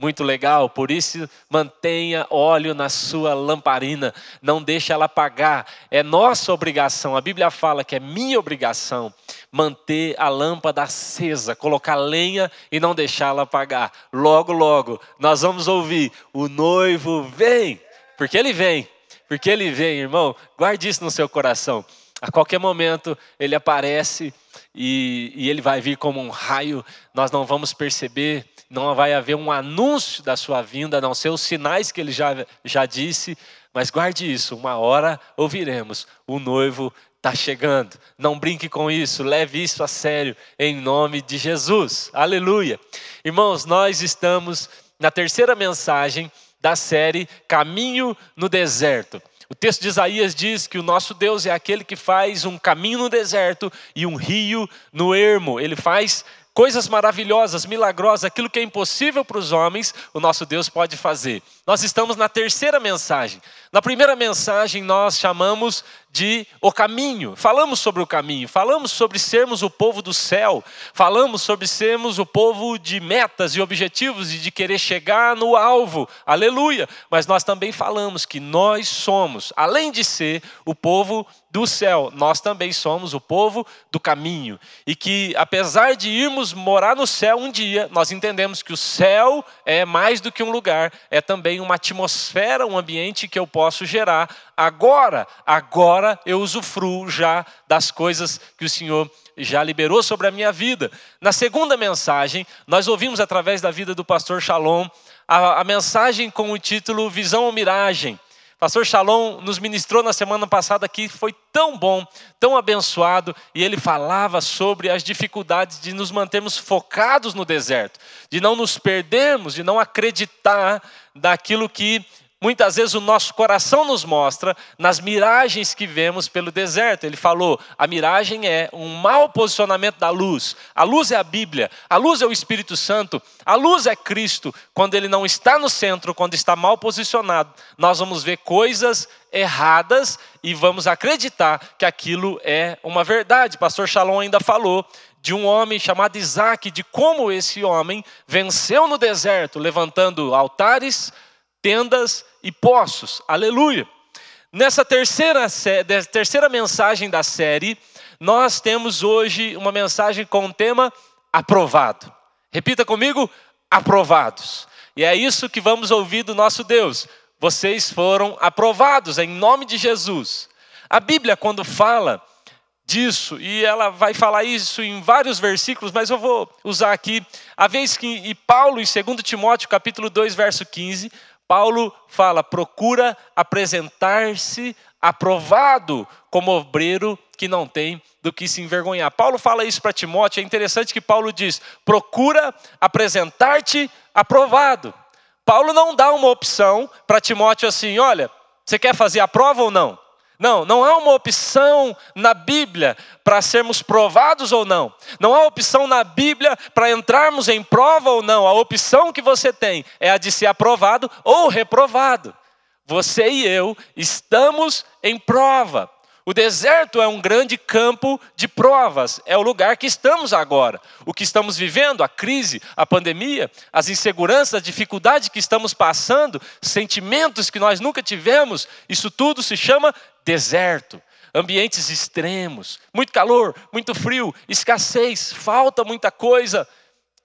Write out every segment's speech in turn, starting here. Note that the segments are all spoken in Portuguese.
Muito legal, por isso mantenha óleo na sua lamparina, não deixe ela apagar. É nossa obrigação, a Bíblia fala que é minha obrigação manter a lâmpada acesa, colocar lenha e não deixá-la apagar. Logo, logo, nós vamos ouvir: o noivo vem, porque ele vem, porque ele vem, irmão. Guarde isso no seu coração. A qualquer momento ele aparece e, e, ele vai vir como um raio, nós não vamos perceber, não vai haver um anúncio da sua vinda, a não ser os sinais que ele já, já disse, mas guarde isso, uma hora ouviremos: o noivo está chegando. Não brinque com isso, leve isso a sério, em nome de Jesus. Aleluia. Irmãos, nós estamos na terceira mensagem da série Caminho no Deserto. O texto de Isaías diz que o nosso Deus é aquele que faz um caminho no deserto e um rio no ermo. Ele faz coisas maravilhosas, milagrosas, aquilo que é impossível para os homens, o nosso Deus pode fazer. Nós estamos na terceira mensagem. Na primeira mensagem, nós chamamos de o caminho. Falamos sobre o caminho, falamos sobre sermos o povo do céu, falamos sobre sermos o povo de metas e objetivos e de querer chegar no alvo. Aleluia! Mas nós também falamos que nós somos, além de ser o povo do céu, nós também somos o povo do caminho. E que apesar de irmos morar no céu um dia, nós entendemos que o céu é mais do que um lugar, é também uma atmosfera, um ambiente que eu posso gerar agora, agora eu usufruo já das coisas que o Senhor já liberou sobre a minha vida. Na segunda mensagem, nós ouvimos através da vida do pastor Shalom a, a mensagem com o título Visão ou Miragem. Pastor Shalom nos ministrou na semana passada aqui, foi tão bom, tão abençoado, e ele falava sobre as dificuldades de nos mantermos focados no deserto, de não nos perdermos, de não acreditar daquilo que muitas vezes o nosso coração nos mostra nas miragens que vemos pelo deserto. Ele falou: a miragem é um mau posicionamento da luz. A luz é a Bíblia, a luz é o Espírito Santo, a luz é Cristo. Quando ele não está no centro, quando está mal posicionado, nós vamos ver coisas erradas e vamos acreditar que aquilo é uma verdade. Pastor Shalom ainda falou de um homem chamado Isaac, de como esse homem venceu no deserto, levantando altares, tendas e poços. Aleluia. Nessa terceira, terceira mensagem da série, nós temos hoje uma mensagem com o tema aprovado. Repita comigo: aprovados. E é isso que vamos ouvir do nosso Deus. Vocês foram aprovados em nome de Jesus. A Bíblia, quando fala disso, e ela vai falar isso em vários versículos, mas eu vou usar aqui, a vez que e Paulo, em 2 Timóteo, capítulo 2, verso 15, Paulo fala: procura apresentar-se aprovado como obreiro que não tem do que se envergonhar. Paulo fala isso para Timóteo, é interessante que Paulo diz: procura apresentar-te aprovado. Paulo não dá uma opção para Timóteo assim: olha, você quer fazer a prova ou não? Não, não há uma opção na Bíblia para sermos provados ou não. Não há opção na Bíblia para entrarmos em prova ou não. A opção que você tem é a de ser aprovado ou reprovado. Você e eu estamos em prova. O deserto é um grande campo de provas, é o lugar que estamos agora. O que estamos vivendo, a crise, a pandemia, as inseguranças, a dificuldade que estamos passando, sentimentos que nós nunca tivemos, isso tudo se chama deserto. Ambientes extremos, muito calor, muito frio, escassez, falta muita coisa.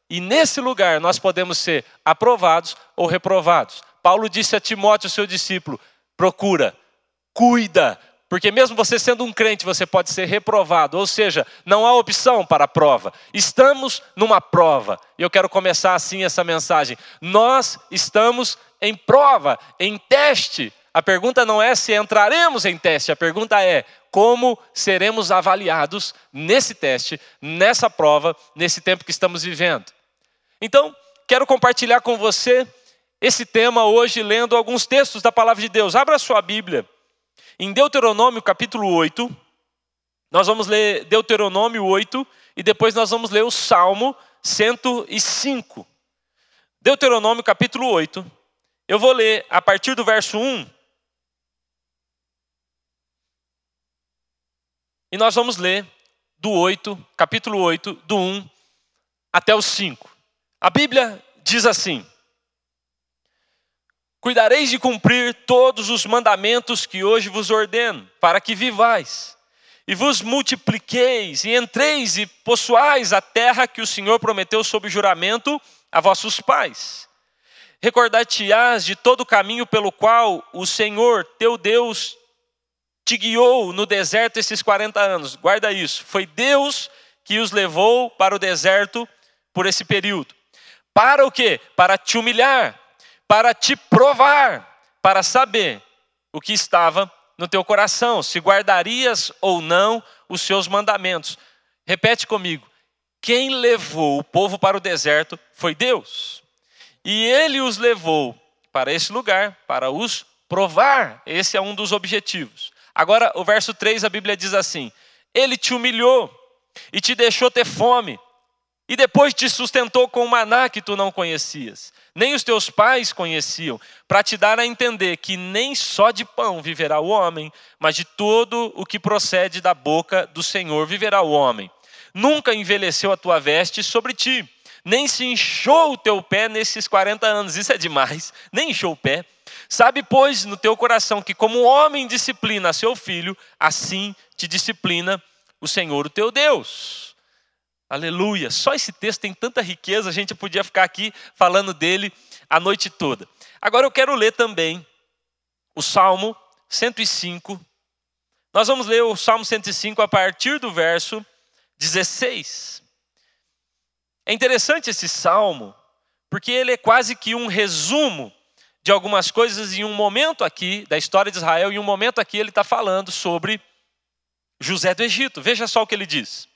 E nesse lugar nós podemos ser aprovados ou reprovados. Paulo disse a Timóteo, seu discípulo: procura, cuida, porque mesmo você sendo um crente, você pode ser reprovado, ou seja, não há opção para a prova. Estamos numa prova. E eu quero começar assim essa mensagem. Nós estamos em prova, em teste. A pergunta não é se entraremos em teste, a pergunta é como seremos avaliados nesse teste, nessa prova, nesse tempo que estamos vivendo. Então, quero compartilhar com você esse tema hoje lendo alguns textos da palavra de Deus. Abra sua Bíblia em Deuteronômio capítulo 8, nós vamos ler Deuteronômio 8 e depois nós vamos ler o Salmo 105. Deuteronômio capítulo 8. Eu vou ler a partir do verso 1. E nós vamos ler do 8, capítulo 8, do 1 até o 5. A Bíblia diz assim: Cuidareis de cumprir todos os mandamentos que hoje vos ordeno, para que vivais, e vos multipliqueis, e entreis e possuais a terra que o Senhor prometeu sob juramento a vossos pais. Recordar-te-ás de todo o caminho pelo qual o Senhor teu Deus te guiou no deserto esses 40 anos. Guarda isso. Foi Deus que os levou para o deserto por esse período. Para o quê? Para te humilhar, para te provar, para saber o que estava no teu coração, se guardarias ou não os seus mandamentos. Repete comigo. Quem levou o povo para o deserto foi Deus. E ele os levou para esse lugar para os provar. Esse é um dos objetivos. Agora, o verso 3, a Bíblia diz assim: Ele te humilhou e te deixou ter fome, e depois te sustentou com maná que tu não conhecias, nem os teus pais conheciam, para te dar a entender que nem só de pão viverá o homem, mas de todo o que procede da boca do Senhor viverá o homem. Nunca envelheceu a tua veste sobre ti, nem se inchou o teu pé nesses 40 anos. Isso é demais, nem inchou o pé. Sabe, pois, no teu coração que, como o homem disciplina seu filho, assim te disciplina o Senhor, o teu Deus. Aleluia. Só esse texto tem tanta riqueza, a gente podia ficar aqui falando dele a noite toda. Agora eu quero ler também o Salmo 105. Nós vamos ler o Salmo 105 a partir do verso 16. É interessante esse salmo, porque ele é quase que um resumo de algumas coisas em um momento aqui da história de Israel, em um momento aqui ele está falando sobre José do Egito. Veja só o que ele diz.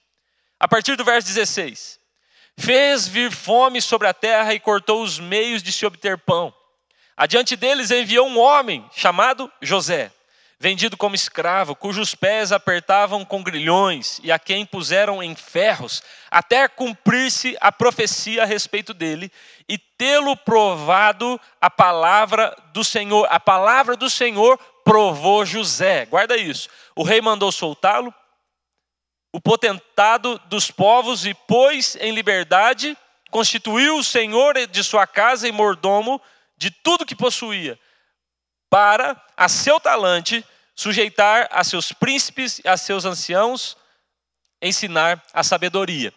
A partir do verso 16: Fez vir fome sobre a terra e cortou os meios de se obter pão. Adiante deles enviou um homem chamado José vendido como escravo, cujos pés apertavam com grilhões e a quem puseram em ferros, até cumprir-se a profecia a respeito dele e tê-lo provado a palavra do Senhor. A palavra do Senhor provou José. Guarda isso. O rei mandou soltá-lo, o potentado dos povos e pôs em liberdade, constituiu o senhor de sua casa e mordomo de tudo que possuía para, a seu talante, sujeitar a seus príncipes e a seus anciãos, ensinar a sabedoria.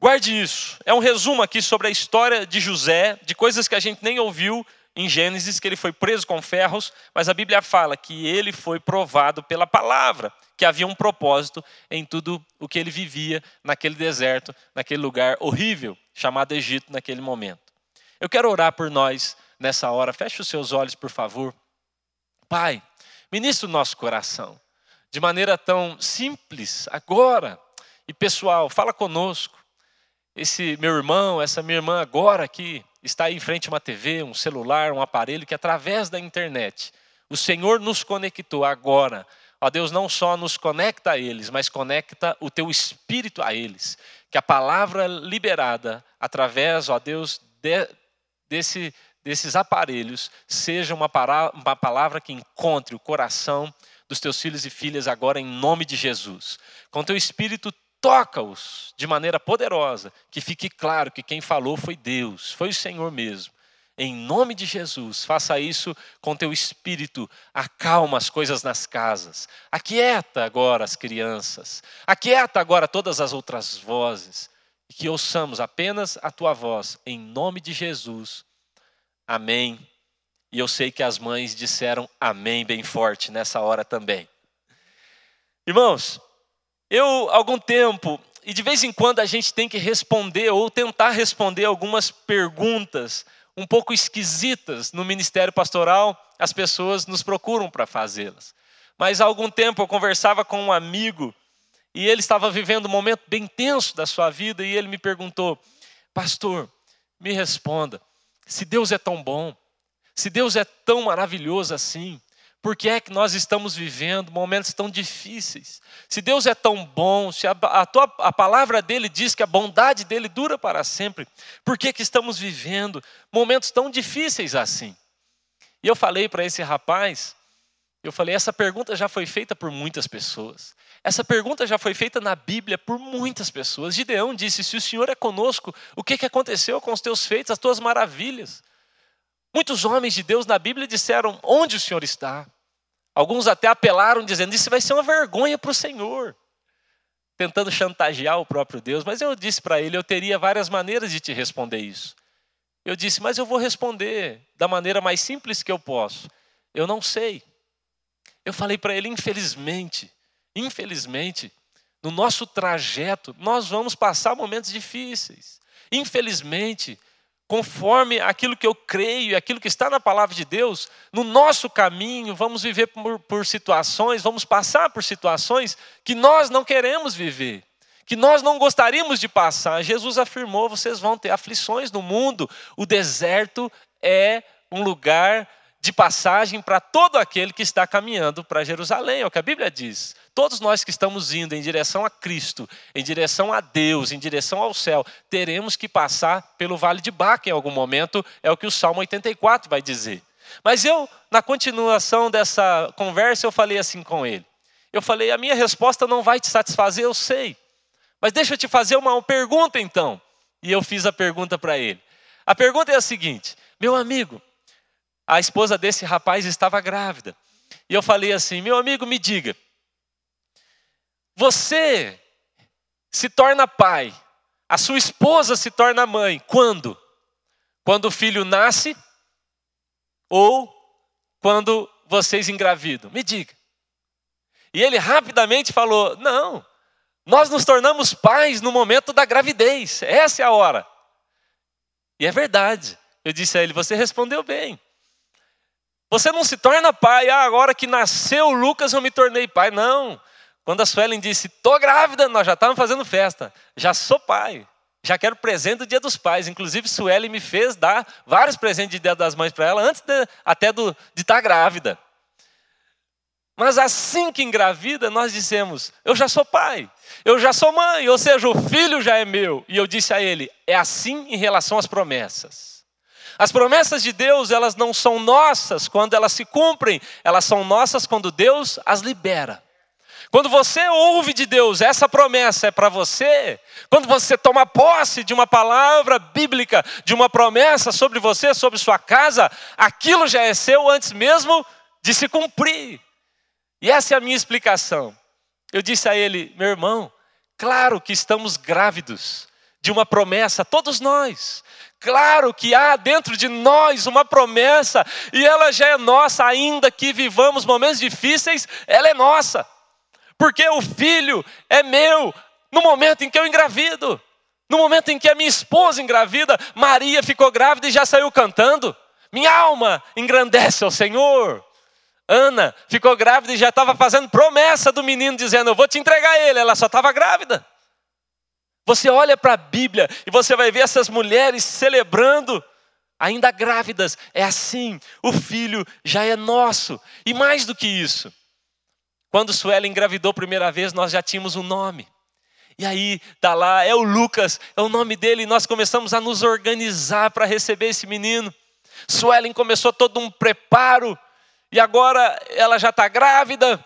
Guarde isso. É um resumo aqui sobre a história de José, de coisas que a gente nem ouviu em Gênesis, que ele foi preso com ferros, mas a Bíblia fala que ele foi provado pela palavra, que havia um propósito em tudo o que ele vivia naquele deserto, naquele lugar horrível chamado Egito naquele momento. Eu quero orar por nós nessa hora. Feche os seus olhos, por favor. Pai, ministra o nosso coração de maneira tão simples, agora e pessoal. Fala conosco. Esse meu irmão, essa minha irmã agora aqui está aí em frente a uma TV, um celular, um aparelho que através da internet o Senhor nos conectou agora. Ó Deus, não só nos conecta a eles, mas conecta o teu espírito a eles. Que a palavra liberada através, ó Deus, de, desse desses aparelhos seja uma, uma palavra que encontre o coração dos teus filhos e filhas agora em nome de Jesus. Com teu espírito toca-os de maneira poderosa, que fique claro que quem falou foi Deus, foi o Senhor mesmo. Em nome de Jesus, faça isso com teu espírito, acalma as coisas nas casas, aquieta agora as crianças, aquieta agora todas as outras vozes, e que ouçamos apenas a tua voz, em nome de Jesus. Amém. E eu sei que as mães disseram amém bem forte nessa hora também. Irmãos, eu, algum tempo, e de vez em quando a gente tem que responder ou tentar responder algumas perguntas um pouco esquisitas no ministério pastoral, as pessoas nos procuram para fazê-las. Mas há algum tempo eu conversava com um amigo e ele estava vivendo um momento bem tenso da sua vida e ele me perguntou: Pastor, me responda, se Deus é tão bom, se Deus é tão maravilhoso assim, por que é que nós estamos vivendo momentos tão difíceis? Se Deus é tão bom, se a, a, tua, a palavra dele diz que a bondade dele dura para sempre, por que, que estamos vivendo momentos tão difíceis assim? E eu falei para esse rapaz, eu falei, essa pergunta já foi feita por muitas pessoas. Essa pergunta já foi feita na Bíblia por muitas pessoas. Gideão disse: Se o Senhor é conosco, o que, que aconteceu com os teus feitos, as tuas maravilhas? Muitos homens de Deus na Bíblia disseram: Onde o Senhor está? Alguns até apelaram, dizendo: Isso vai ser uma vergonha para o Senhor. Tentando chantagear o próprio Deus. Mas eu disse para ele: Eu teria várias maneiras de te responder isso. Eu disse: Mas eu vou responder da maneira mais simples que eu posso. Eu não sei. Eu falei para ele: Infelizmente, infelizmente, no nosso trajeto, nós vamos passar momentos difíceis. Infelizmente, conforme aquilo que eu creio, aquilo que está na palavra de Deus, no nosso caminho, vamos viver por, por, situações, vamos passar por situações que nós não queremos viver, que nós não gostaríamos de passar. Jesus afirmou: vocês vão ter aflições no mundo, o deserto é um lugar de passagem para todo aquele que está caminhando para Jerusalém, é o que a Bíblia diz. Todos nós que estamos indo em direção a Cristo, em direção a Deus, em direção ao céu, teremos que passar pelo vale de Baca em algum momento, é o que o Salmo 84 vai dizer. Mas eu, na continuação dessa conversa, eu falei assim com ele. Eu falei: a minha resposta não vai te satisfazer, eu sei. Mas deixa eu te fazer uma pergunta então. E eu fiz a pergunta para ele. A pergunta é a seguinte: meu amigo, a esposa desse rapaz estava grávida. E eu falei assim: meu amigo, me diga, você se torna pai, a sua esposa se torna mãe, quando? Quando o filho nasce ou quando vocês engravidam? Me diga. E ele rapidamente falou: não, nós nos tornamos pais no momento da gravidez, essa é a hora. E é verdade. Eu disse a ele: você respondeu bem. Você não se torna pai, ah, agora que nasceu o Lucas eu me tornei pai. Não. Quando a Suelen disse, estou grávida, nós já estávamos fazendo festa. Já sou pai. Já quero presente do dia dos pais. Inclusive, Suelen me fez dar vários presentes de dia das mães para ela, antes de, até do, de estar tá grávida. Mas assim que engravida, nós dissemos: Eu já sou pai, eu já sou mãe, ou seja, o filho já é meu. E eu disse a ele: É assim em relação às promessas. As promessas de Deus, elas não são nossas quando elas se cumprem, elas são nossas quando Deus as libera. Quando você ouve de Deus, essa promessa é para você. Quando você toma posse de uma palavra bíblica, de uma promessa sobre você, sobre sua casa, aquilo já é seu antes mesmo de se cumprir. E essa é a minha explicação. Eu disse a ele, meu irmão, claro que estamos grávidos de uma promessa, todos nós. Claro que há dentro de nós uma promessa, e ela já é nossa, ainda que vivamos momentos difíceis, ela é nossa, porque o filho é meu no momento em que eu engravido, no momento em que a minha esposa engravida, Maria ficou grávida e já saiu cantando, minha alma engrandece ao Senhor. Ana ficou grávida e já estava fazendo promessa do menino, dizendo: Eu vou te entregar ele. Ela só estava grávida. Você olha para a Bíblia e você vai ver essas mulheres celebrando, ainda grávidas. É assim, o filho já é nosso. E mais do que isso, quando Suela engravidou a primeira vez, nós já tínhamos um nome. E aí, tá lá, é o Lucas, é o nome dele, e nós começamos a nos organizar para receber esse menino. Suelen começou todo um preparo, e agora ela já está grávida,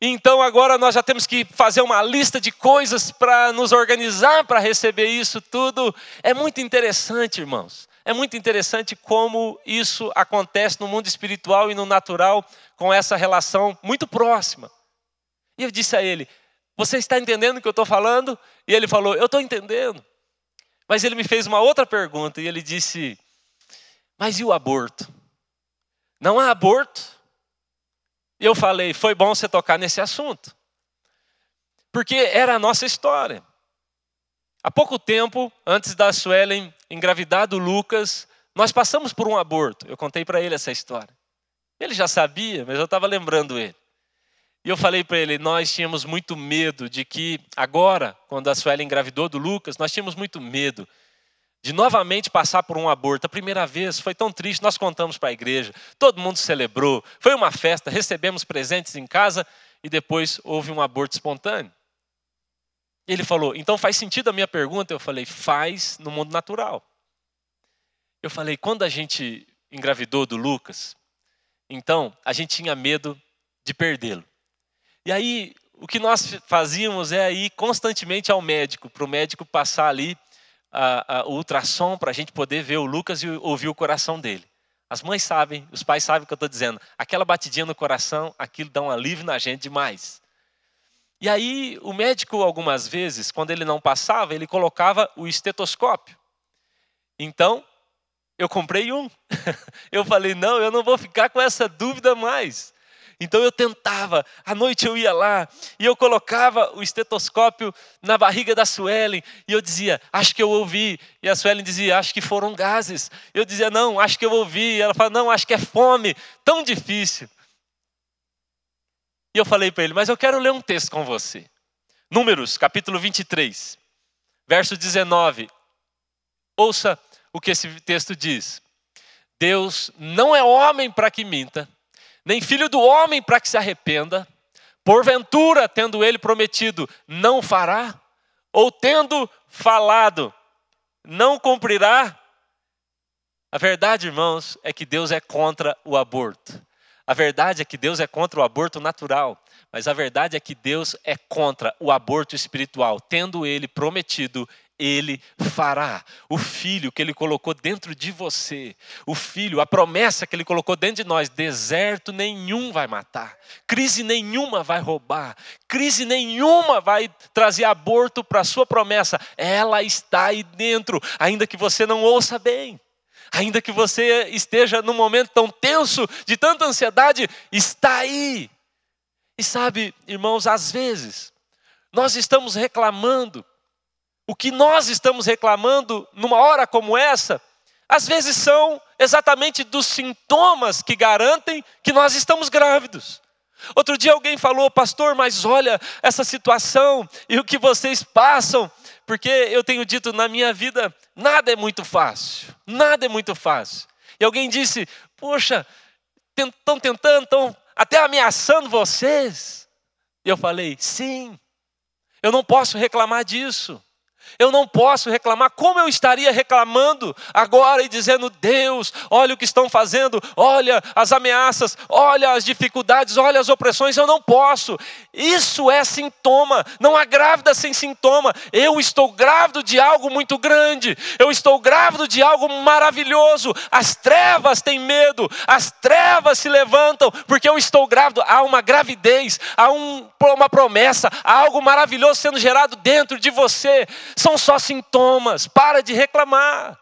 então agora nós já temos que fazer uma lista de coisas para nos organizar para receber isso tudo. É muito interessante, irmãos. É muito interessante como isso acontece no mundo espiritual e no natural com essa relação muito próxima. E eu disse a ele: Você está entendendo o que eu estou falando? E ele falou: Eu estou entendendo. Mas ele me fez uma outra pergunta e ele disse: Mas e o aborto? Não há aborto? E eu falei: foi bom você tocar nesse assunto. Porque era a nossa história. Há pouco tempo, antes da Suelen engravidar do Lucas, nós passamos por um aborto. Eu contei para ele essa história. Ele já sabia, mas eu estava lembrando ele. E eu falei para ele: nós tínhamos muito medo de que, agora, quando a Suelen engravidou do Lucas, nós tínhamos muito medo de novamente passar por um aborto. A primeira vez foi tão triste, nós contamos para a igreja, todo mundo celebrou, foi uma festa, recebemos presentes em casa e depois houve um aborto espontâneo. Ele falou: então faz sentido a minha pergunta? Eu falei: faz no mundo natural. Eu falei: quando a gente engravidou do Lucas, então a gente tinha medo de perdê-lo. E aí o que nós fazíamos é ir constantemente ao médico, para o médico passar ali a, a, o ultrassom para a gente poder ver o Lucas e ouvir o coração dele. As mães sabem, os pais sabem o que eu estou dizendo. Aquela batidinha no coração, aquilo dá um alívio na gente demais. E aí, o médico, algumas vezes, quando ele não passava, ele colocava o estetoscópio. Então, eu comprei um. eu falei, não, eu não vou ficar com essa dúvida mais. Então eu tentava, à noite eu ia lá e eu colocava o estetoscópio na barriga da Suelen e eu dizia, acho que eu ouvi. E a Suelen dizia, acho que foram gases. Eu dizia, não, acho que eu ouvi. E ela falava, não, acho que é fome. Tão difícil. E eu falei para ele, mas eu quero ler um texto com você. Números, capítulo 23, verso 19. Ouça o que esse texto diz. Deus não é homem para que minta, nem filho do homem para que se arrependa. Porventura, tendo ele prometido, não fará? Ou tendo falado, não cumprirá? A verdade, irmãos, é que Deus é contra o aborto. A verdade é que Deus é contra o aborto natural, mas a verdade é que Deus é contra o aborto espiritual. Tendo ele prometido, ele fará. O filho que ele colocou dentro de você, o filho, a promessa que ele colocou dentro de nós, deserto nenhum vai matar, crise nenhuma vai roubar, crise nenhuma vai trazer aborto para a sua promessa. Ela está aí dentro, ainda que você não ouça bem. Ainda que você esteja num momento tão tenso, de tanta ansiedade, está aí. E sabe, irmãos, às vezes, nós estamos reclamando, o que nós estamos reclamando numa hora como essa, às vezes são exatamente dos sintomas que garantem que nós estamos grávidos. Outro dia alguém falou, pastor, mas olha essa situação e o que vocês passam, porque eu tenho dito na minha vida, nada é muito fácil, nada é muito fácil. E alguém disse, poxa, estão tentando, estão até ameaçando vocês. E eu falei, sim, eu não posso reclamar disso. Eu não posso reclamar, como eu estaria reclamando agora e dizendo: Deus, olha o que estão fazendo, olha as ameaças, olha as dificuldades, olha as opressões. Eu não posso. Isso é sintoma. Não há grávida sem sintoma. Eu estou grávido de algo muito grande. Eu estou grávido de algo maravilhoso. As trevas têm medo, as trevas se levantam porque eu estou grávido. Há uma gravidez, há um, uma promessa, há algo maravilhoso sendo gerado dentro de você são só sintomas, para de reclamar.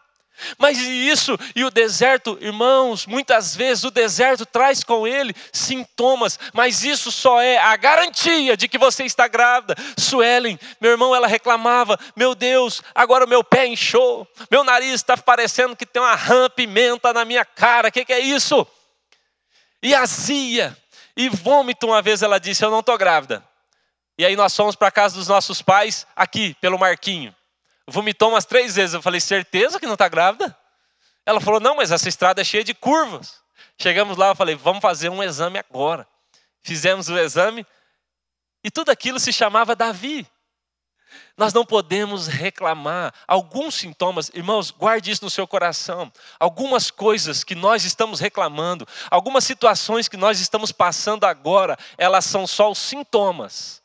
Mas isso e o deserto, irmãos, muitas vezes o deserto traz com ele sintomas, mas isso só é a garantia de que você está grávida. Suelen, meu irmão, ela reclamava: Meu Deus, agora o meu pé inchou, meu nariz está parecendo que tem uma rã pimenta na minha cara, o que, que é isso? E azia, e vômito, uma vez ela disse: Eu não estou grávida. E aí nós fomos para casa dos nossos pais, aqui, pelo Marquinho. Vomitou umas três vezes. Eu falei, certeza que não está grávida? Ela falou, não, mas essa estrada é cheia de curvas. Chegamos lá, eu falei, vamos fazer um exame agora. Fizemos o exame e tudo aquilo se chamava Davi. Nós não podemos reclamar. Alguns sintomas, irmãos, guarde isso no seu coração. Algumas coisas que nós estamos reclamando, algumas situações que nós estamos passando agora, elas são só os sintomas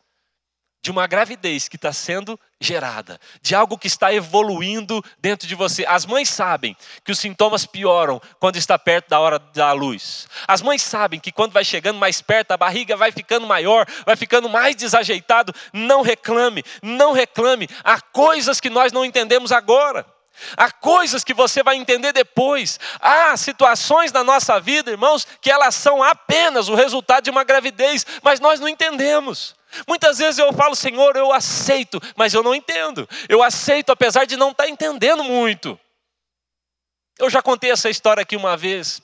de uma gravidez que está sendo gerada, de algo que está evoluindo dentro de você. As mães sabem que os sintomas pioram quando está perto da hora da luz. As mães sabem que quando vai chegando mais perto, a barriga vai ficando maior, vai ficando mais desajeitado. Não reclame, não reclame. Há coisas que nós não entendemos agora. Há coisas que você vai entender depois. Há situações na nossa vida, irmãos, que elas são apenas o resultado de uma gravidez, mas nós não entendemos. Muitas vezes eu falo, Senhor, eu aceito, mas eu não entendo. Eu aceito apesar de não estar entendendo muito. Eu já contei essa história aqui uma vez,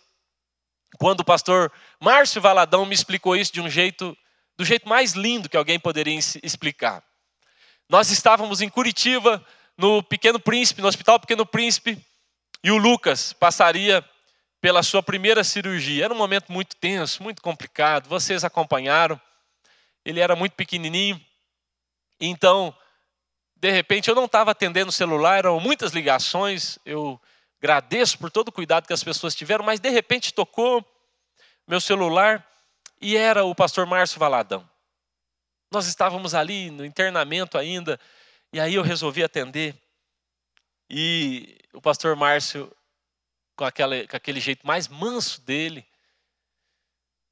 quando o pastor Márcio Valadão me explicou isso de um jeito, do jeito mais lindo que alguém poderia explicar. Nós estávamos em Curitiba, no Pequeno Príncipe, no Hospital Pequeno Príncipe, e o Lucas passaria pela sua primeira cirurgia. Era um momento muito tenso, muito complicado. Vocês acompanharam ele era muito pequenininho. Então, de repente, eu não estava atendendo o celular, eram muitas ligações. Eu agradeço por todo o cuidado que as pessoas tiveram, mas de repente tocou meu celular e era o pastor Márcio Valadão. Nós estávamos ali no internamento ainda, e aí eu resolvi atender. E o pastor Márcio com, aquela, com aquele jeito mais manso dele.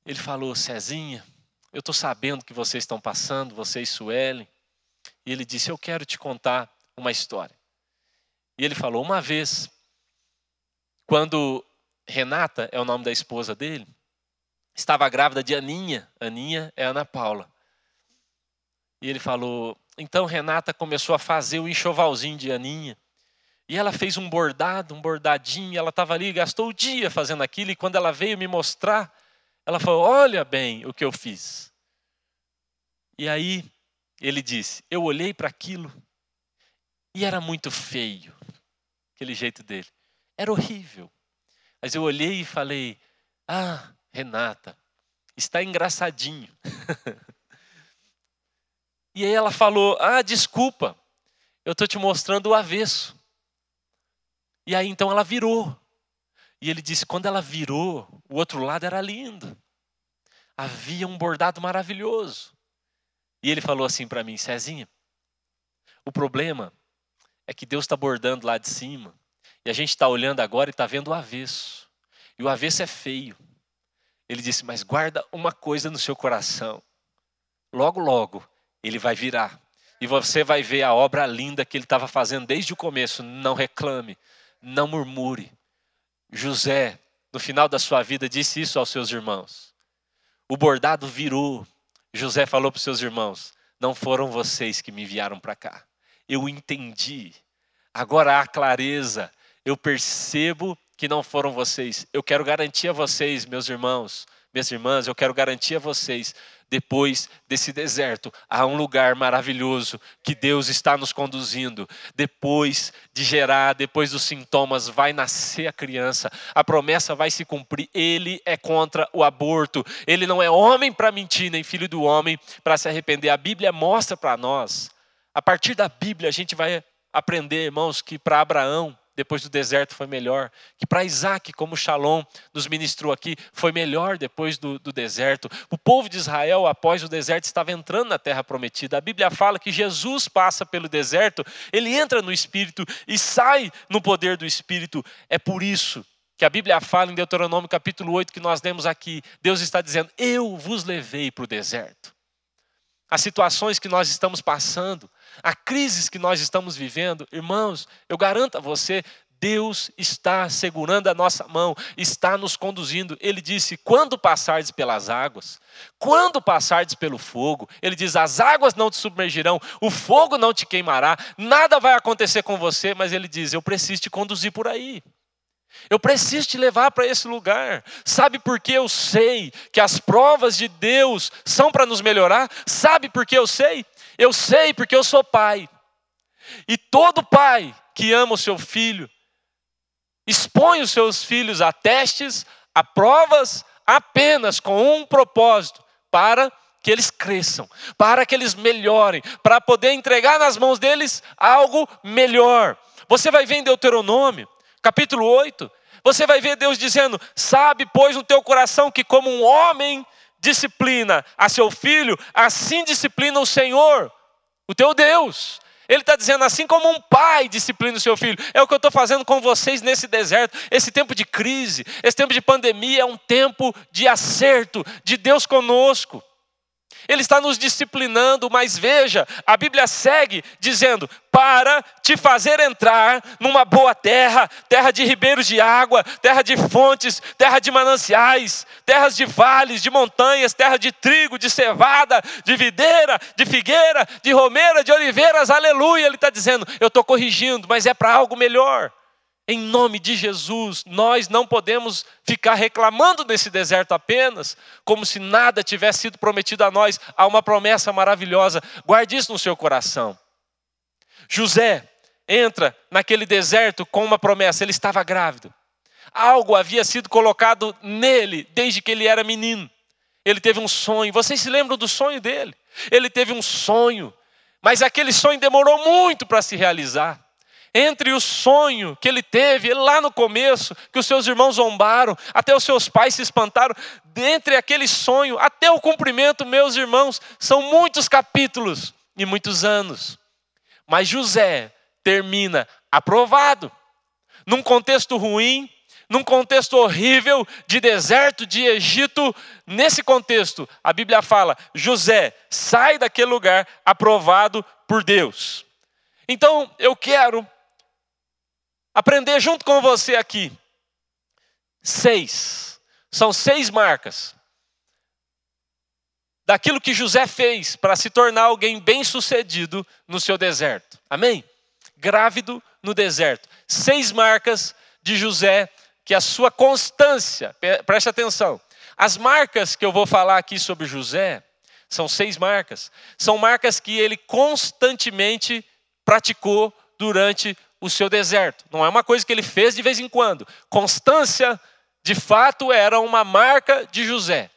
Ele falou: Cezinha, eu estou sabendo que vocês estão passando, você e Suelen. E ele disse: Eu quero te contar uma história. E ele falou: Uma vez, quando Renata, é o nome da esposa dele, estava grávida de Aninha, Aninha é Ana Paula. E ele falou: Então Renata começou a fazer o enxovalzinho de Aninha. E ela fez um bordado, um bordadinho, ela estava ali, gastou o dia fazendo aquilo, e quando ela veio me mostrar, ela falou: Olha bem o que eu fiz. E aí ele disse: Eu olhei para aquilo e era muito feio, aquele jeito dele. Era horrível. Mas eu olhei e falei: Ah, Renata, está engraçadinho. e aí ela falou: Ah, desculpa, eu estou te mostrando o avesso. E aí então ela virou. E ele disse: quando ela virou, o outro lado era lindo. Havia um bordado maravilhoso. E ele falou assim para mim: Cezinha, o problema é que Deus está bordando lá de cima. E a gente está olhando agora e está vendo o avesso. E o avesso é feio. Ele disse: Mas guarda uma coisa no seu coração. Logo, logo, ele vai virar. E você vai ver a obra linda que ele estava fazendo desde o começo. Não reclame, não murmure. José, no final da sua vida, disse isso aos seus irmãos. O bordado virou. José falou para os seus irmãos: Não foram vocês que me enviaram para cá. Eu entendi. Agora há clareza. Eu percebo que não foram vocês. Eu quero garantir a vocês, meus irmãos, minhas irmãs, eu quero garantir a vocês depois desse deserto, há um lugar maravilhoso que Deus está nos conduzindo. Depois de gerar, depois dos sintomas, vai nascer a criança, a promessa vai se cumprir. Ele é contra o aborto, ele não é homem para mentir, nem filho do homem para se arrepender. A Bíblia mostra para nós, a partir da Bíblia, a gente vai aprender, irmãos, que para Abraão, depois do deserto foi melhor. Que para Isaac, como Shalom nos ministrou aqui, foi melhor depois do, do, deserto. O povo de Israel, após o deserto, estava entrando na terra prometida. A Bíblia fala que Jesus passa pelo deserto, ele entra no Espírito e sai no poder do Espírito. É por isso que a Bíblia fala em Deuteronômio capítulo 8 que nós lemos aqui. Deus está dizendo: Eu vos levei para o deserto. As situações que nós estamos passando, a crises que nós estamos vivendo, irmãos, eu garanto a você, Deus está segurando a nossa mão, está nos conduzindo. Ele disse: quando passardes pelas águas, quando passardes pelo fogo, ele diz: as águas não te submergirão, o fogo não te queimará, nada vai acontecer com você, mas ele diz: eu preciso te conduzir por aí. Eu preciso te levar para esse lugar. Sabe por que eu sei que as provas de Deus são para nos melhorar? Sabe por que eu sei? Eu sei porque eu sou pai. E todo pai que ama o seu filho expõe os seus filhos a testes, a provas, apenas com um propósito: para que eles cresçam, para que eles melhorem, para poder entregar nas mãos deles algo melhor. Você vai ver em Deuteronômio, capítulo 8, você vai ver Deus dizendo: Sabe, pois, no teu coração que, como um homem disciplina a seu filho, assim disciplina o Senhor, o teu Deus. Ele está dizendo assim como um pai disciplina o seu filho. É o que eu estou fazendo com vocês nesse deserto. Esse tempo de crise, esse tempo de pandemia é um tempo de acerto de Deus conosco. Ele está nos disciplinando, mas veja, a Bíblia segue dizendo: para te fazer entrar numa boa terra, terra de ribeiros de água, terra de fontes, terra de mananciais, terras de vales, de montanhas, terra de trigo, de cevada, de videira, de figueira, de romeira, de oliveiras, aleluia. Ele está dizendo: eu estou corrigindo, mas é para algo melhor. Em nome de Jesus, nós não podemos ficar reclamando nesse deserto apenas, como se nada tivesse sido prometido a nós. Há uma promessa maravilhosa, guarde isso no seu coração. José entra naquele deserto com uma promessa, ele estava grávido. Algo havia sido colocado nele desde que ele era menino. Ele teve um sonho. Vocês se lembram do sonho dele? Ele teve um sonho, mas aquele sonho demorou muito para se realizar entre o sonho que ele teve lá no começo, que os seus irmãos zombaram, até os seus pais se espantaram, dentre aquele sonho até o cumprimento, meus irmãos, são muitos capítulos e muitos anos. Mas José termina aprovado, num contexto ruim, num contexto horrível de deserto de Egito. Nesse contexto, a Bíblia fala: José, sai daquele lugar aprovado por Deus. Então, eu quero aprender junto com você aqui. Seis. São seis marcas daquilo que José fez para se tornar alguém bem-sucedido no seu deserto. Amém? Grávido no deserto. Seis marcas de José que a sua constância, preste atenção, as marcas que eu vou falar aqui sobre José, são seis marcas, são marcas que ele constantemente praticou durante o seu deserto. Não é uma coisa que ele fez de vez em quando. Constância, de fato, era uma marca de José.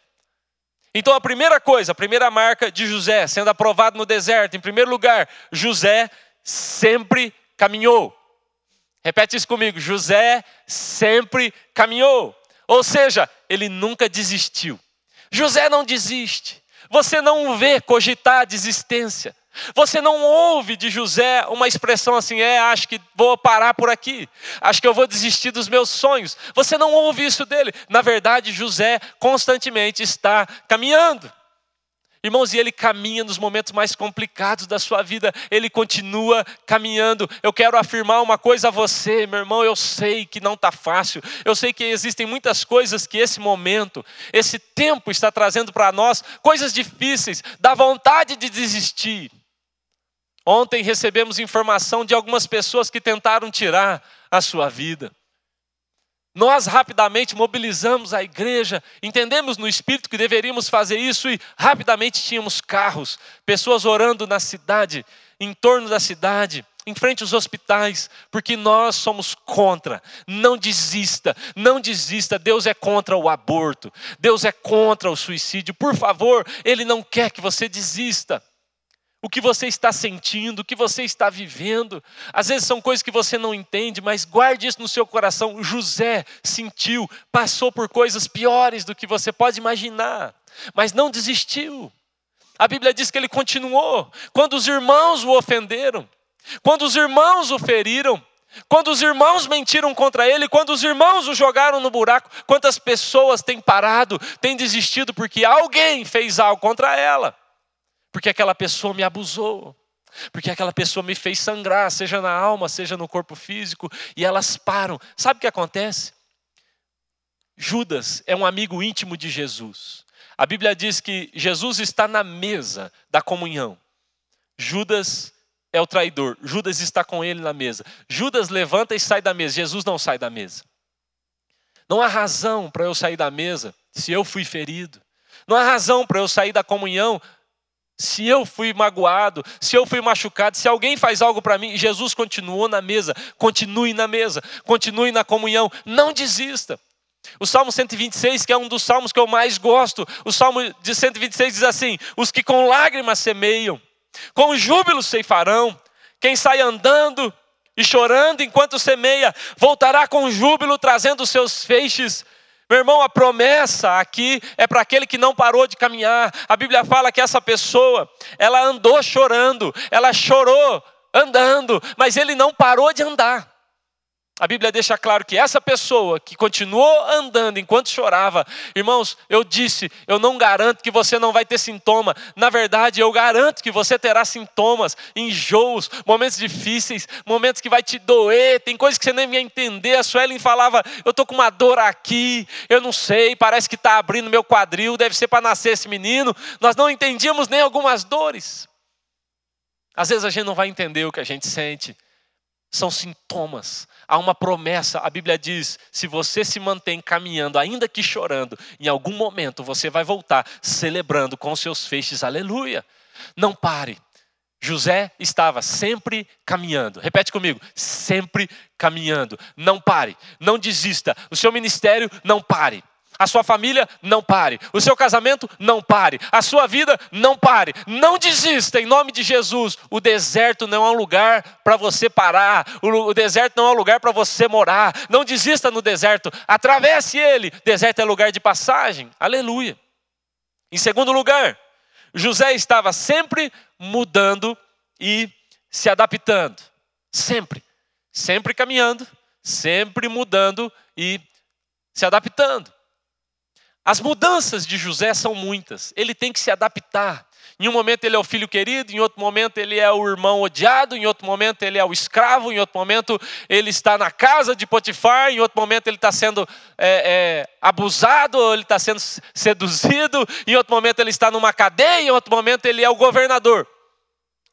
Então, a primeira coisa, a primeira marca de José, sendo aprovado no deserto, em primeiro lugar, José sempre caminhou. Repete isso comigo: José sempre caminhou. Ou seja, ele nunca desistiu. José não desiste. Você não vê cogitar a desistência. Você não ouve de José uma expressão assim, é, acho que vou parar por aqui, acho que eu vou desistir dos meus sonhos. Você não ouve isso dele. Na verdade, José constantemente está caminhando. Irmãos, e ele caminha nos momentos mais complicados da sua vida, ele continua caminhando. Eu quero afirmar uma coisa a você, meu irmão, eu sei que não está fácil, eu sei que existem muitas coisas que esse momento, esse tempo está trazendo para nós, coisas difíceis, dá vontade de desistir. Ontem recebemos informação de algumas pessoas que tentaram tirar a sua vida. Nós rapidamente mobilizamos a igreja, entendemos no espírito que deveríamos fazer isso e rapidamente tínhamos carros, pessoas orando na cidade, em torno da cidade, em frente aos hospitais, porque nós somos contra. Não desista, não desista. Deus é contra o aborto, Deus é contra o suicídio. Por favor, Ele não quer que você desista o que você está sentindo, o que você está vivendo. Às vezes são coisas que você não entende, mas guarde isso no seu coração. José sentiu, passou por coisas piores do que você pode imaginar, mas não desistiu. A Bíblia diz que ele continuou. Quando os irmãos o ofenderam, quando os irmãos o feriram, quando os irmãos mentiram contra ele, quando os irmãos o jogaram no buraco, quantas pessoas têm parado, têm desistido porque alguém fez algo contra ela porque aquela pessoa me abusou, porque aquela pessoa me fez sangrar, seja na alma, seja no corpo físico, e elas param. Sabe o que acontece? Judas é um amigo íntimo de Jesus. A Bíblia diz que Jesus está na mesa da comunhão. Judas é o traidor. Judas está com ele na mesa. Judas levanta e sai da mesa. Jesus não sai da mesa. Não há razão para eu sair da mesa se eu fui ferido. Não há razão para eu sair da comunhão se eu fui magoado, se eu fui machucado, se alguém faz algo para mim, Jesus continuou na mesa, continue na mesa, continue na comunhão, não desista. O Salmo 126, que é um dos salmos que eu mais gosto, o Salmo de 126 diz assim: Os que com lágrimas semeiam, com júbilo ceifarão, quem sai andando e chorando enquanto semeia, voltará com júbilo trazendo seus feixes meu irmão, a promessa aqui é para aquele que não parou de caminhar. A Bíblia fala que essa pessoa, ela andou chorando, ela chorou andando, mas ele não parou de andar. A Bíblia deixa claro que essa pessoa que continuou andando enquanto chorava, irmãos, eu disse, eu não garanto que você não vai ter sintoma. Na verdade, eu garanto que você terá sintomas, enjoos, momentos difíceis, momentos que vai te doer, tem coisas que você nem ia entender. A Suelen falava, eu tô com uma dor aqui, eu não sei, parece que está abrindo meu quadril, deve ser para nascer esse menino. Nós não entendíamos nem algumas dores. Às vezes a gente não vai entender o que a gente sente. São sintomas há uma promessa. A Bíblia diz: se você se mantém caminhando, ainda que chorando, em algum momento você vai voltar celebrando com seus feixes. Aleluia. Não pare. José estava sempre caminhando. Repete comigo: sempre caminhando. Não pare, não desista. O seu ministério, não pare. A sua família, não pare. O seu casamento, não pare. A sua vida, não pare. Não desista, em nome de Jesus. O deserto não é um lugar para você parar. O deserto não é um lugar para você morar. Não desista no deserto. Atravesse ele. Deserto é lugar de passagem. Aleluia. Em segundo lugar, José estava sempre mudando e se adaptando. Sempre. Sempre caminhando, sempre mudando e se adaptando. As mudanças de José são muitas. Ele tem que se adaptar. Em um momento ele é o filho querido, em outro momento ele é o irmão odiado, em outro momento ele é o escravo, em outro momento ele está na casa de Potifar, em outro momento ele está sendo é, é, abusado, ele está sendo seduzido, em outro momento ele está numa cadeia, em outro momento ele é o governador.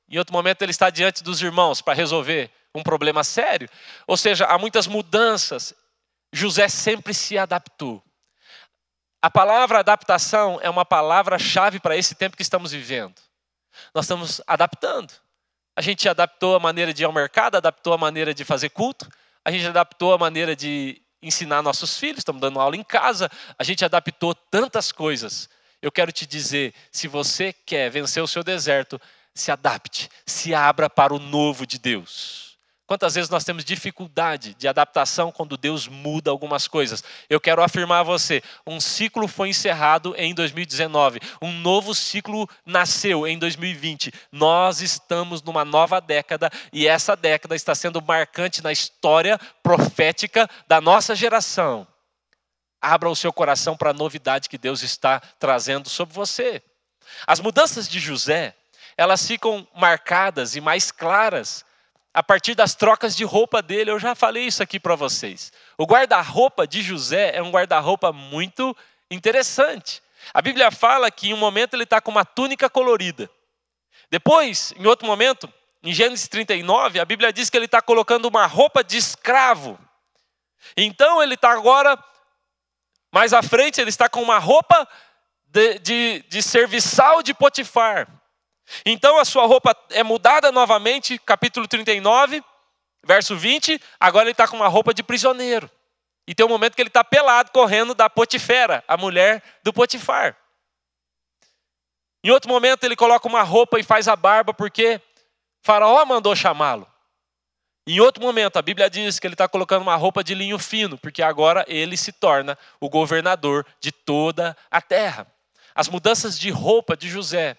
Em outro momento ele está diante dos irmãos para resolver um problema sério. Ou seja, há muitas mudanças. José sempre se adaptou. A palavra adaptação é uma palavra-chave para esse tempo que estamos vivendo. Nós estamos adaptando. A gente adaptou a maneira de ir ao mercado, adaptou a maneira de fazer culto, a gente adaptou a maneira de ensinar nossos filhos, estamos dando aula em casa, a gente adaptou tantas coisas. Eu quero te dizer, se você quer vencer o seu deserto, se adapte, se abra para o novo de Deus. Quantas vezes nós temos dificuldade de adaptação quando Deus muda algumas coisas? Eu quero afirmar a você: um ciclo foi encerrado em 2019, um novo ciclo nasceu em 2020. Nós estamos numa nova década e essa década está sendo marcante na história profética da nossa geração. Abra o seu coração para a novidade que Deus está trazendo sobre você. As mudanças de José, elas ficam marcadas e mais claras a partir das trocas de roupa dele. Eu já falei isso aqui para vocês. O guarda-roupa de José é um guarda-roupa muito interessante. A Bíblia fala que em um momento ele está com uma túnica colorida. Depois, em outro momento, em Gênesis 39, a Bíblia diz que ele está colocando uma roupa de escravo. Então ele está agora, mais à frente, ele está com uma roupa de, de, de serviçal de Potifar. Então a sua roupa é mudada novamente, capítulo 39, verso 20. Agora ele está com uma roupa de prisioneiro. E tem um momento que ele está pelado, correndo da Potifera, a mulher do Potifar. Em outro momento ele coloca uma roupa e faz a barba, porque Faraó mandou chamá-lo. Em outro momento, a Bíblia diz que ele está colocando uma roupa de linho fino, porque agora ele se torna o governador de toda a terra. As mudanças de roupa de José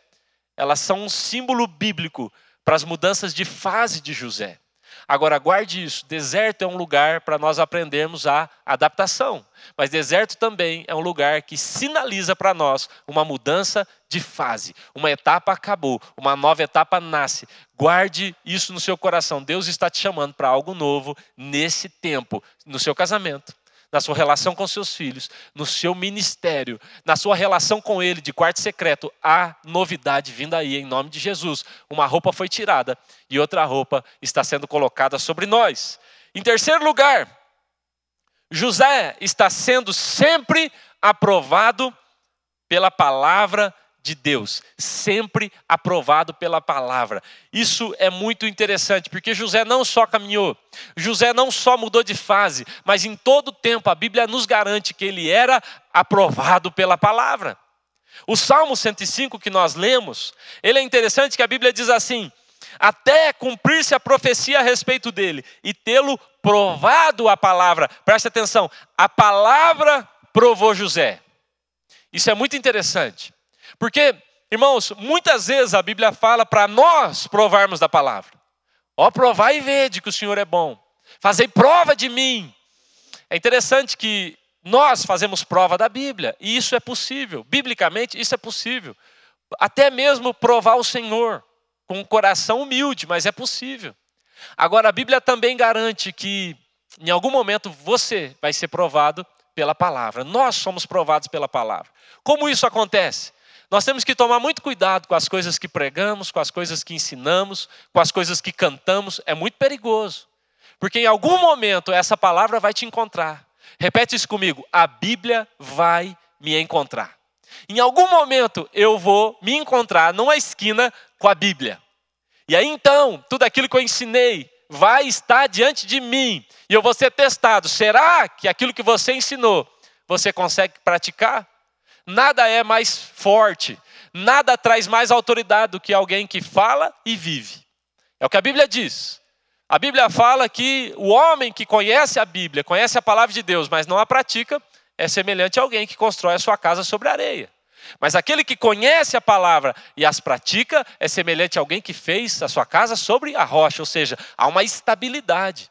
elas são um símbolo bíblico para as mudanças de fase de José. Agora, guarde isso: deserto é um lugar para nós aprendermos a adaptação, mas deserto também é um lugar que sinaliza para nós uma mudança de fase. Uma etapa acabou, uma nova etapa nasce. Guarde isso no seu coração. Deus está te chamando para algo novo nesse tempo, no seu casamento, na sua relação com seus filhos, no seu ministério, na sua relação com ele de quarto secreto, há novidade vindo aí em nome de Jesus. Uma roupa foi tirada e outra roupa está sendo colocada sobre nós. Em terceiro lugar, José está sendo sempre aprovado pela palavra de Deus, sempre aprovado pela palavra. Isso é muito interessante, porque José não só caminhou, José não só mudou de fase, mas em todo tempo a Bíblia nos garante que ele era aprovado pela palavra. O Salmo 105 que nós lemos, ele é interessante que a Bíblia diz assim: até cumprir-se a profecia a respeito dele e tê-lo provado a palavra. Preste atenção, a palavra provou José. Isso é muito interessante. Porque, irmãos, muitas vezes a Bíblia fala para nós provarmos da palavra. Ó, provar e vede que o Senhor é bom. Fazei prova de mim. É interessante que nós fazemos prova da Bíblia, e isso é possível. Biblicamente, isso é possível. Até mesmo provar o Senhor com um coração humilde, mas é possível. Agora, a Bíblia também garante que em algum momento você vai ser provado pela palavra. Nós somos provados pela palavra. Como isso acontece? Nós temos que tomar muito cuidado com as coisas que pregamos, com as coisas que ensinamos, com as coisas que cantamos. É muito perigoso. Porque em algum momento essa palavra vai te encontrar. Repete isso comigo: a Bíblia vai me encontrar. Em algum momento eu vou me encontrar numa esquina com a Bíblia. E aí então, tudo aquilo que eu ensinei vai estar diante de mim e eu vou ser testado. Será que aquilo que você ensinou você consegue praticar? Nada é mais forte, nada traz mais autoridade do que alguém que fala e vive. É o que a Bíblia diz. A Bíblia fala que o homem que conhece a Bíblia, conhece a palavra de Deus, mas não a pratica, é semelhante a alguém que constrói a sua casa sobre areia. Mas aquele que conhece a palavra e as pratica é semelhante a alguém que fez a sua casa sobre a rocha, ou seja, há uma estabilidade.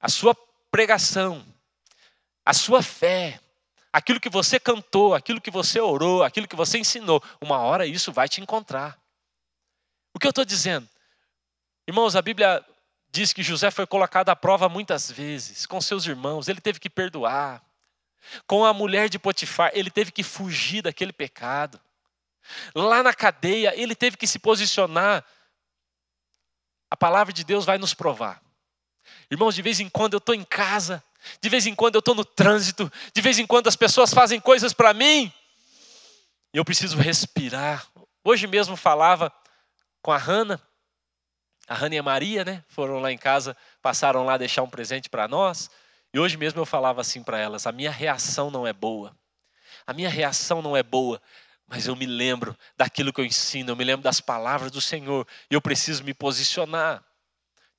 A sua pregação, a sua fé, aquilo que você cantou, aquilo que você orou, aquilo que você ensinou, uma hora isso vai te encontrar. O que eu estou dizendo? Irmãos, a Bíblia diz que José foi colocado à prova muitas vezes com seus irmãos, ele teve que perdoar. Com a mulher de Potifar, ele teve que fugir daquele pecado. Lá na cadeia, ele teve que se posicionar. A palavra de Deus vai nos provar. Irmãos, de vez em quando eu estou em casa, de vez em quando eu estou no trânsito, de vez em quando as pessoas fazem coisas para mim, e eu preciso respirar. Hoje mesmo falava com a Hanna, a Hanna e a Maria, né? Foram lá em casa, passaram lá deixar um presente para nós. E hoje mesmo eu falava assim para elas: a minha reação não é boa. A minha reação não é boa, mas eu me lembro daquilo que eu ensino, eu me lembro das palavras do Senhor, e eu preciso me posicionar.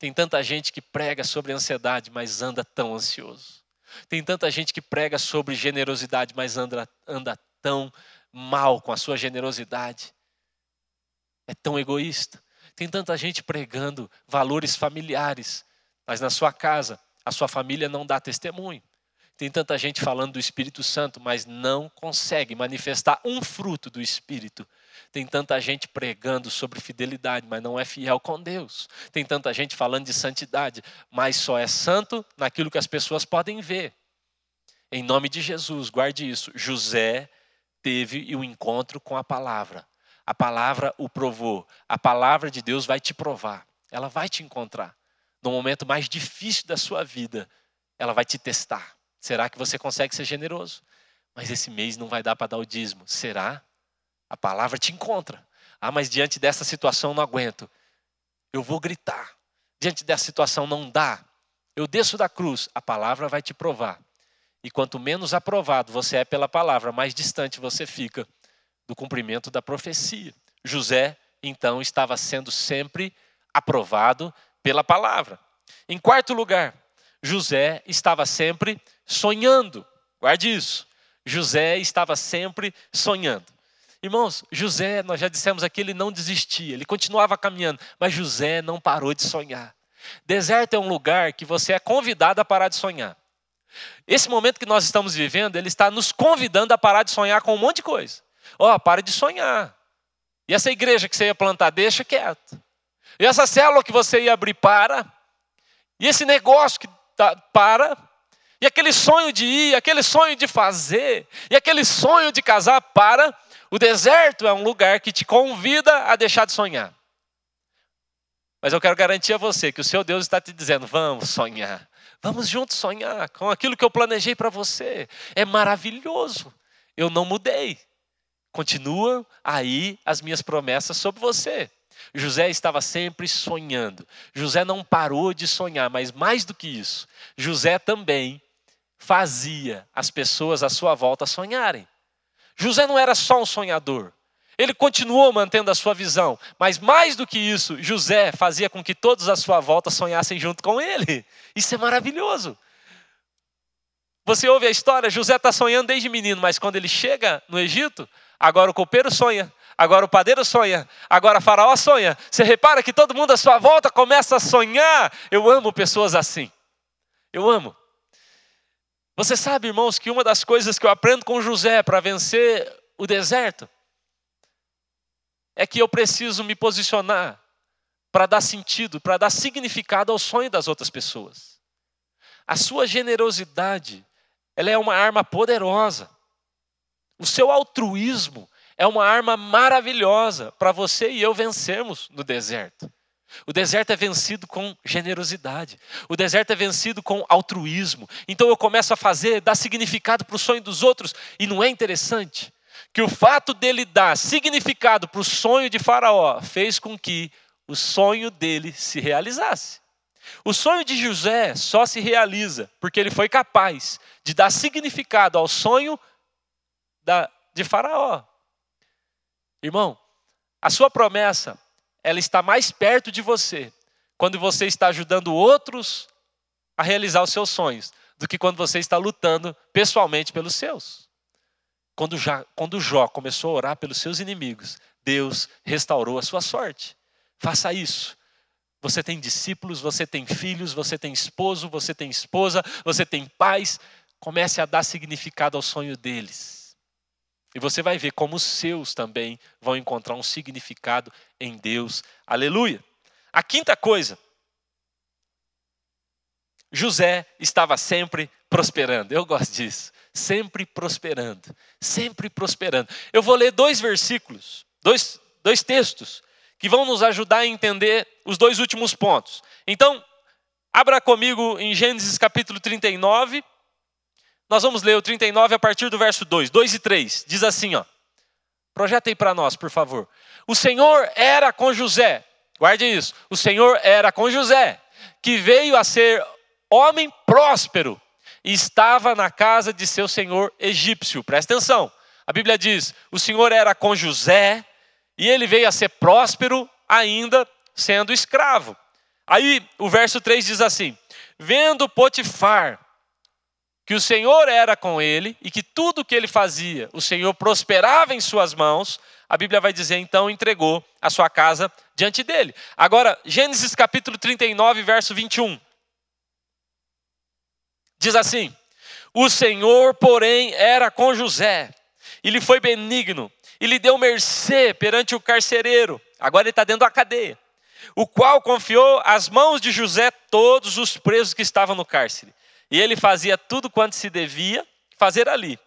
Tem tanta gente que prega sobre ansiedade, mas anda tão ansioso. Tem tanta gente que prega sobre generosidade, mas anda, anda tão mal com a sua generosidade. É tão egoísta. Tem tanta gente pregando valores familiares, mas na sua casa a sua família não dá testemunho. Tem tanta gente falando do Espírito Santo, mas não consegue manifestar um fruto do Espírito. Tem tanta gente pregando sobre fidelidade, mas não é fiel com Deus. Tem tanta gente falando de santidade, mas só é santo naquilo que as pessoas podem ver. Em nome de Jesus, guarde isso. José teve o encontro com a palavra. A palavra o provou. A palavra de Deus vai te provar. Ela vai te encontrar no momento mais difícil da sua vida, ela vai te testar. Será que você consegue ser generoso? Mas esse mês não vai dar para dar o dízimo. Será? A palavra te encontra. Ah, mas diante dessa situação não aguento. Eu vou gritar. Diante dessa situação não dá. Eu desço da cruz. A palavra vai te provar. E quanto menos aprovado você é pela palavra, mais distante você fica do cumprimento da profecia. José, então, estava sendo sempre aprovado pela palavra. Em quarto lugar, José estava sempre sonhando. Guarde isso. José estava sempre sonhando. Irmãos, José, nós já dissemos aqui, ele não desistia, ele continuava caminhando, mas José não parou de sonhar. Deserto é um lugar que você é convidado a parar de sonhar. Esse momento que nós estamos vivendo, ele está nos convidando a parar de sonhar com um monte de coisa. Ó, oh, para de sonhar. E essa igreja que você ia plantar, deixa quieto. E essa célula que você ia abrir para. E esse negócio que tá, para. E aquele sonho de ir, aquele sonho de fazer, e aquele sonho de casar para. O deserto é um lugar que te convida a deixar de sonhar. Mas eu quero garantir a você que o seu Deus está te dizendo: vamos sonhar. Vamos juntos sonhar com aquilo que eu planejei para você. É maravilhoso. Eu não mudei. Continuam aí as minhas promessas sobre você. José estava sempre sonhando. José não parou de sonhar, mas mais do que isso, José também fazia as pessoas à sua volta sonharem. José não era só um sonhador. Ele continuou mantendo a sua visão, mas mais do que isso, José fazia com que todos à sua volta sonhassem junto com ele. Isso é maravilhoso. Você ouve a história, José está sonhando desde menino, mas quando ele chega no Egito, agora o copeiro sonha, agora o padeiro sonha, agora a faraó sonha. Você repara que todo mundo à sua volta começa a sonhar. Eu amo pessoas assim. Eu amo. Você sabe, irmãos, que uma das coisas que eu aprendo com José para vencer o deserto é que eu preciso me posicionar para dar sentido, para dar significado ao sonho das outras pessoas. A sua generosidade, ela é uma arma poderosa. O seu altruísmo é uma arma maravilhosa para você e eu vencermos no deserto. O deserto é vencido com generosidade. O deserto é vencido com altruísmo. Então eu começo a fazer, dar significado para o sonho dos outros. E não é interessante que o fato dele dar significado para o sonho de Faraó fez com que o sonho dele se realizasse. O sonho de José só se realiza porque ele foi capaz de dar significado ao sonho da, de Faraó. Irmão, a sua promessa, ela está mais perto de você quando você está ajudando outros a realizar os seus sonhos do que quando você está lutando pessoalmente pelos seus. Quando, já, quando Jó começou a orar pelos seus inimigos, Deus restaurou a sua sorte. Faça isso. Você tem discípulos, você tem filhos, você tem esposo, você tem esposa, você tem pais. comece a dar significado ao sonho deles. E você vai ver como os seus também vão encontrar um significado em Deus. Aleluia. A quinta coisa, José estava sempre prosperando. Eu gosto disso. Sempre prosperando. Sempre prosperando. Eu vou ler dois versículos, dois, dois textos, que vão nos ajudar a entender os dois últimos pontos. Então, abra comigo em Gênesis capítulo 39. Nós vamos ler o 39 a partir do verso 2, 2 e 3. Diz assim, ó. Para nós, por favor. O Senhor era com José. Guarde isso. O Senhor era com José, que veio a ser homem próspero, e estava na casa de seu senhor egípcio. Presta atenção. A Bíblia diz: o Senhor era com José, e ele veio a ser próspero ainda sendo escravo. Aí o verso 3 diz assim: Vendo Potifar que o Senhor era com ele e que tudo que ele fazia, o Senhor prosperava em suas mãos, a Bíblia vai dizer então entregou a sua casa diante dele. Agora, Gênesis capítulo 39, verso 21. Diz assim: O Senhor, porém, era com José, e lhe foi benigno, e lhe deu mercê perante o carcereiro. Agora ele está dentro da cadeia. O qual confiou às mãos de José todos os presos que estavam no cárcere. E ele fazia tudo quanto se devia fazer ali.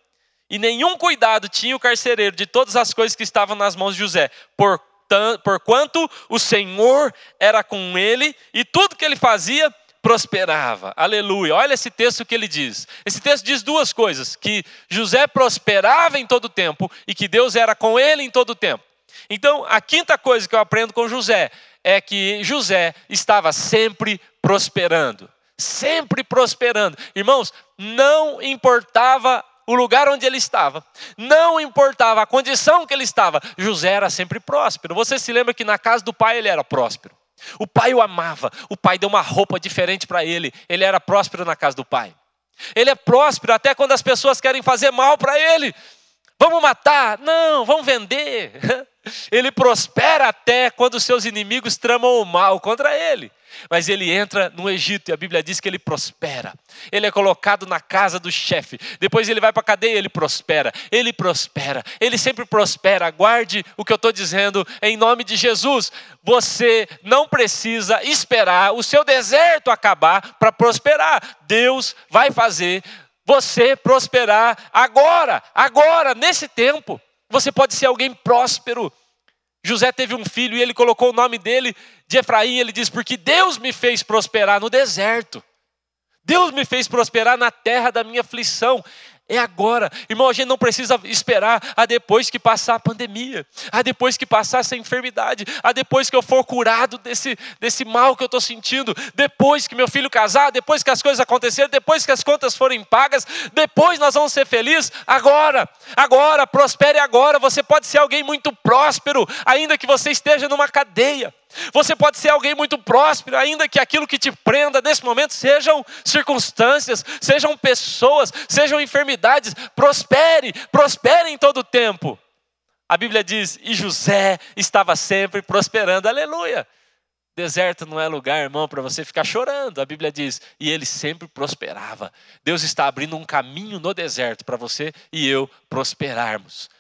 E nenhum cuidado tinha o carcereiro de todas as coisas que estavam nas mãos de José, porquanto o Senhor era com ele, e tudo que ele fazia prosperava. Aleluia. Olha esse texto que ele diz. Esse texto diz duas coisas: que José prosperava em todo o tempo e que Deus era com ele em todo o tempo. Então, a quinta coisa que eu aprendo com José é que José estava sempre prosperando. Sempre prosperando. Irmãos, não importava o lugar onde ele estava, não importava a condição que ele estava, José era sempre próspero. Você se lembra que na casa do pai ele era próspero. O pai o amava, o pai deu uma roupa diferente para ele, ele era próspero na casa do pai. Ele é próspero até quando as pessoas querem fazer mal para ele. Vamos matar? Não, vamos vender. Ele prospera até quando seus inimigos tramam o mal contra ele. Mas ele entra no Egito e a Bíblia diz que ele prospera. Ele é colocado na casa do chefe. Depois ele vai para a cadeia e ele prospera. Ele prospera. Ele sempre prospera. Guarde o que eu estou dizendo em nome de Jesus. Você não precisa esperar o seu deserto acabar para prosperar. Deus vai fazer você prosperar agora, agora, nesse tempo. Você pode ser alguém próspero. José teve um filho e ele colocou o nome dele de Efraim. Ele diz: Porque Deus me fez prosperar no deserto. Deus me fez prosperar na terra da minha aflição. É agora. Irmão, a gente não precisa esperar a depois que passar a pandemia, a depois que passar essa enfermidade, a depois que eu for curado desse, desse mal que eu estou sentindo, depois que meu filho casar, depois que as coisas acontecerem, depois que as contas forem pagas, depois nós vamos ser felizes. Agora, agora, prospere agora. Você pode ser alguém muito próspero, ainda que você esteja numa cadeia. Você pode ser alguém muito próspero, ainda que aquilo que te prenda nesse momento sejam circunstâncias, sejam pessoas, sejam enfermidades. Prospere, prospere em todo o tempo. A Bíblia diz: e José estava sempre prosperando, aleluia. Deserto não é lugar, irmão, para você ficar chorando. A Bíblia diz, e ele sempre prosperava. Deus está abrindo um caminho no deserto para você e eu prosperarmos.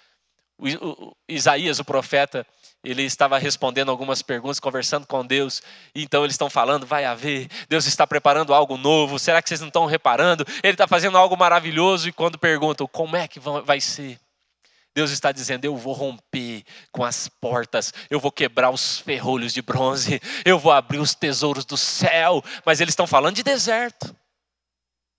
O, Isaías, o profeta, ele estava respondendo algumas perguntas, conversando com Deus, então eles estão falando: vai haver, Deus está preparando algo novo, será que vocês não estão reparando? Ele está fazendo algo maravilhoso, e quando perguntam como é que vai ser, Deus está dizendo: eu vou romper com as portas, eu vou quebrar os ferrolhos de bronze, eu vou abrir os tesouros do céu, mas eles estão falando de deserto.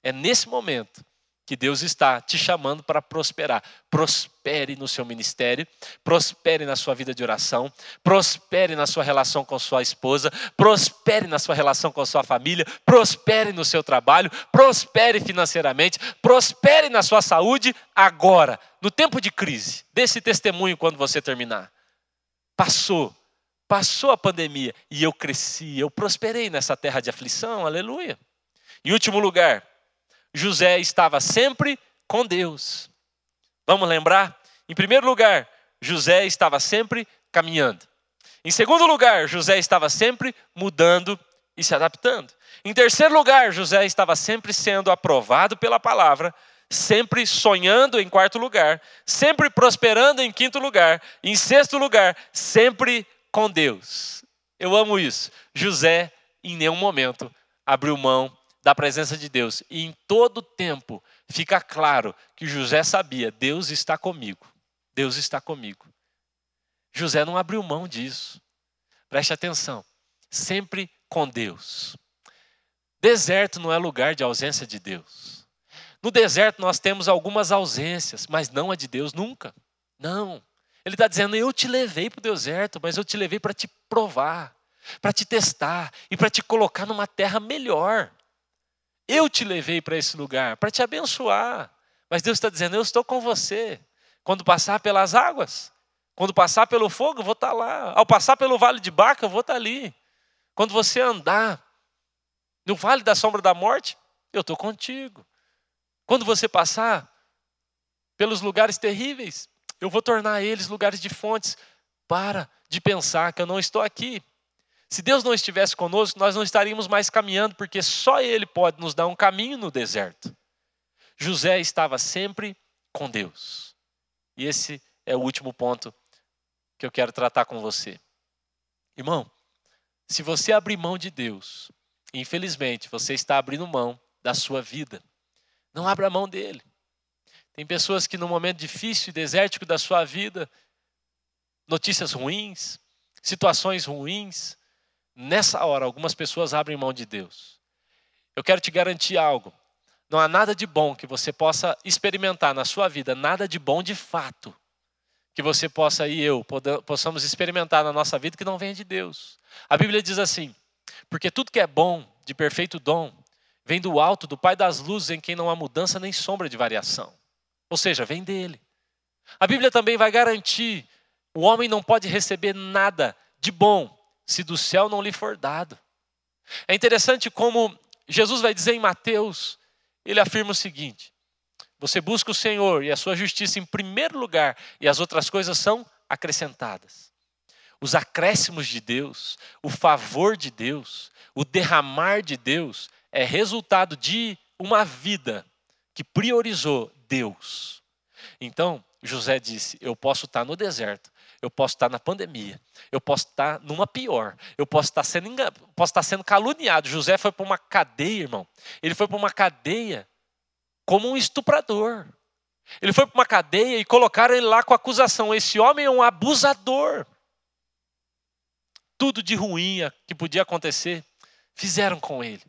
É nesse momento que Deus está te chamando para prosperar. Prospere no seu ministério, prospere na sua vida de oração, prospere na sua relação com sua esposa, prospere na sua relação com sua família, prospere no seu trabalho, prospere financeiramente, prospere na sua saúde agora, no tempo de crise. Desse testemunho quando você terminar. Passou, passou a pandemia e eu cresci, eu prosperei nessa terra de aflição, aleluia. Em último lugar, José estava sempre com Deus. Vamos lembrar? Em primeiro lugar, José estava sempre caminhando. Em segundo lugar, José estava sempre mudando e se adaptando. Em terceiro lugar, José estava sempre sendo aprovado pela palavra, sempre sonhando em quarto lugar, sempre prosperando em quinto lugar, em sexto lugar, sempre com Deus. Eu amo isso. José, em nenhum momento, abriu mão da presença de Deus. E em todo tempo fica claro que José sabia: Deus está comigo. Deus está comigo. José não abriu mão disso. Preste atenção. Sempre com Deus. Deserto não é lugar de ausência de Deus. No deserto nós temos algumas ausências, mas não a de Deus nunca. Não. Ele está dizendo: Eu te levei para o deserto, mas eu te levei para te provar, para te testar e para te colocar numa terra melhor. Eu te levei para esse lugar para te abençoar. Mas Deus está dizendo: Eu estou com você. Quando passar pelas águas, quando passar pelo fogo, eu vou estar tá lá. Ao passar pelo vale de Baca, eu vou estar tá ali. Quando você andar no vale da sombra da morte, eu estou contigo. Quando você passar pelos lugares terríveis, eu vou tornar eles lugares de fontes. Para de pensar que eu não estou aqui. Se Deus não estivesse conosco, nós não estaríamos mais caminhando, porque só Ele pode nos dar um caminho no deserto. José estava sempre com Deus. E esse é o último ponto que eu quero tratar com você. Irmão, se você abrir mão de Deus, infelizmente você está abrindo mão da sua vida. Não abra mão dele. Tem pessoas que no momento difícil e desértico da sua vida, notícias ruins, situações ruins, nessa hora algumas pessoas abrem mão de Deus. Eu quero te garantir algo. Não há nada de bom que você possa experimentar na sua vida, nada de bom de fato, que você possa e eu possamos experimentar na nossa vida que não venha de Deus. A Bíblia diz assim: porque tudo que é bom, de perfeito dom, vem do alto, do Pai das luzes, em quem não há mudança nem sombra de variação. Ou seja, vem dele. A Bíblia também vai garantir: o homem não pode receber nada de bom se do céu não lhe for dado. É interessante como Jesus vai dizer em Mateus, ele afirma o seguinte: você busca o Senhor e a sua justiça em primeiro lugar, e as outras coisas são acrescentadas. Os acréscimos de Deus, o favor de Deus, o derramar de Deus é resultado de uma vida que priorizou Deus. Então, José disse: Eu posso estar no deserto, eu posso estar na pandemia, eu posso estar numa pior, eu posso estar sendo, posso estar sendo caluniado. José foi para uma cadeia, irmão. Ele foi para uma cadeia como um estuprador. Ele foi para uma cadeia e colocaram ele lá com acusação: esse homem é um abusador. Tudo de ruim que podia acontecer, fizeram com ele.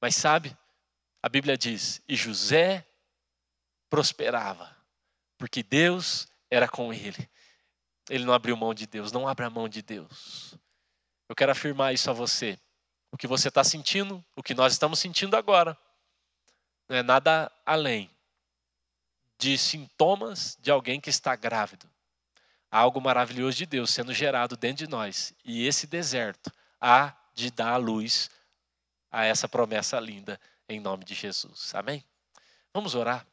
Mas sabe, a Bíblia diz: e José prosperava, porque Deus era com ele. Ele não abriu mão de Deus, não abra mão de Deus. Eu quero afirmar isso a você. O que você está sentindo, o que nós estamos sentindo agora, não é nada além de sintomas de alguém que está grávido. Há algo maravilhoso de Deus sendo gerado dentro de nós. E esse deserto há de dar a luz a essa promessa linda em nome de Jesus. Amém? Vamos orar.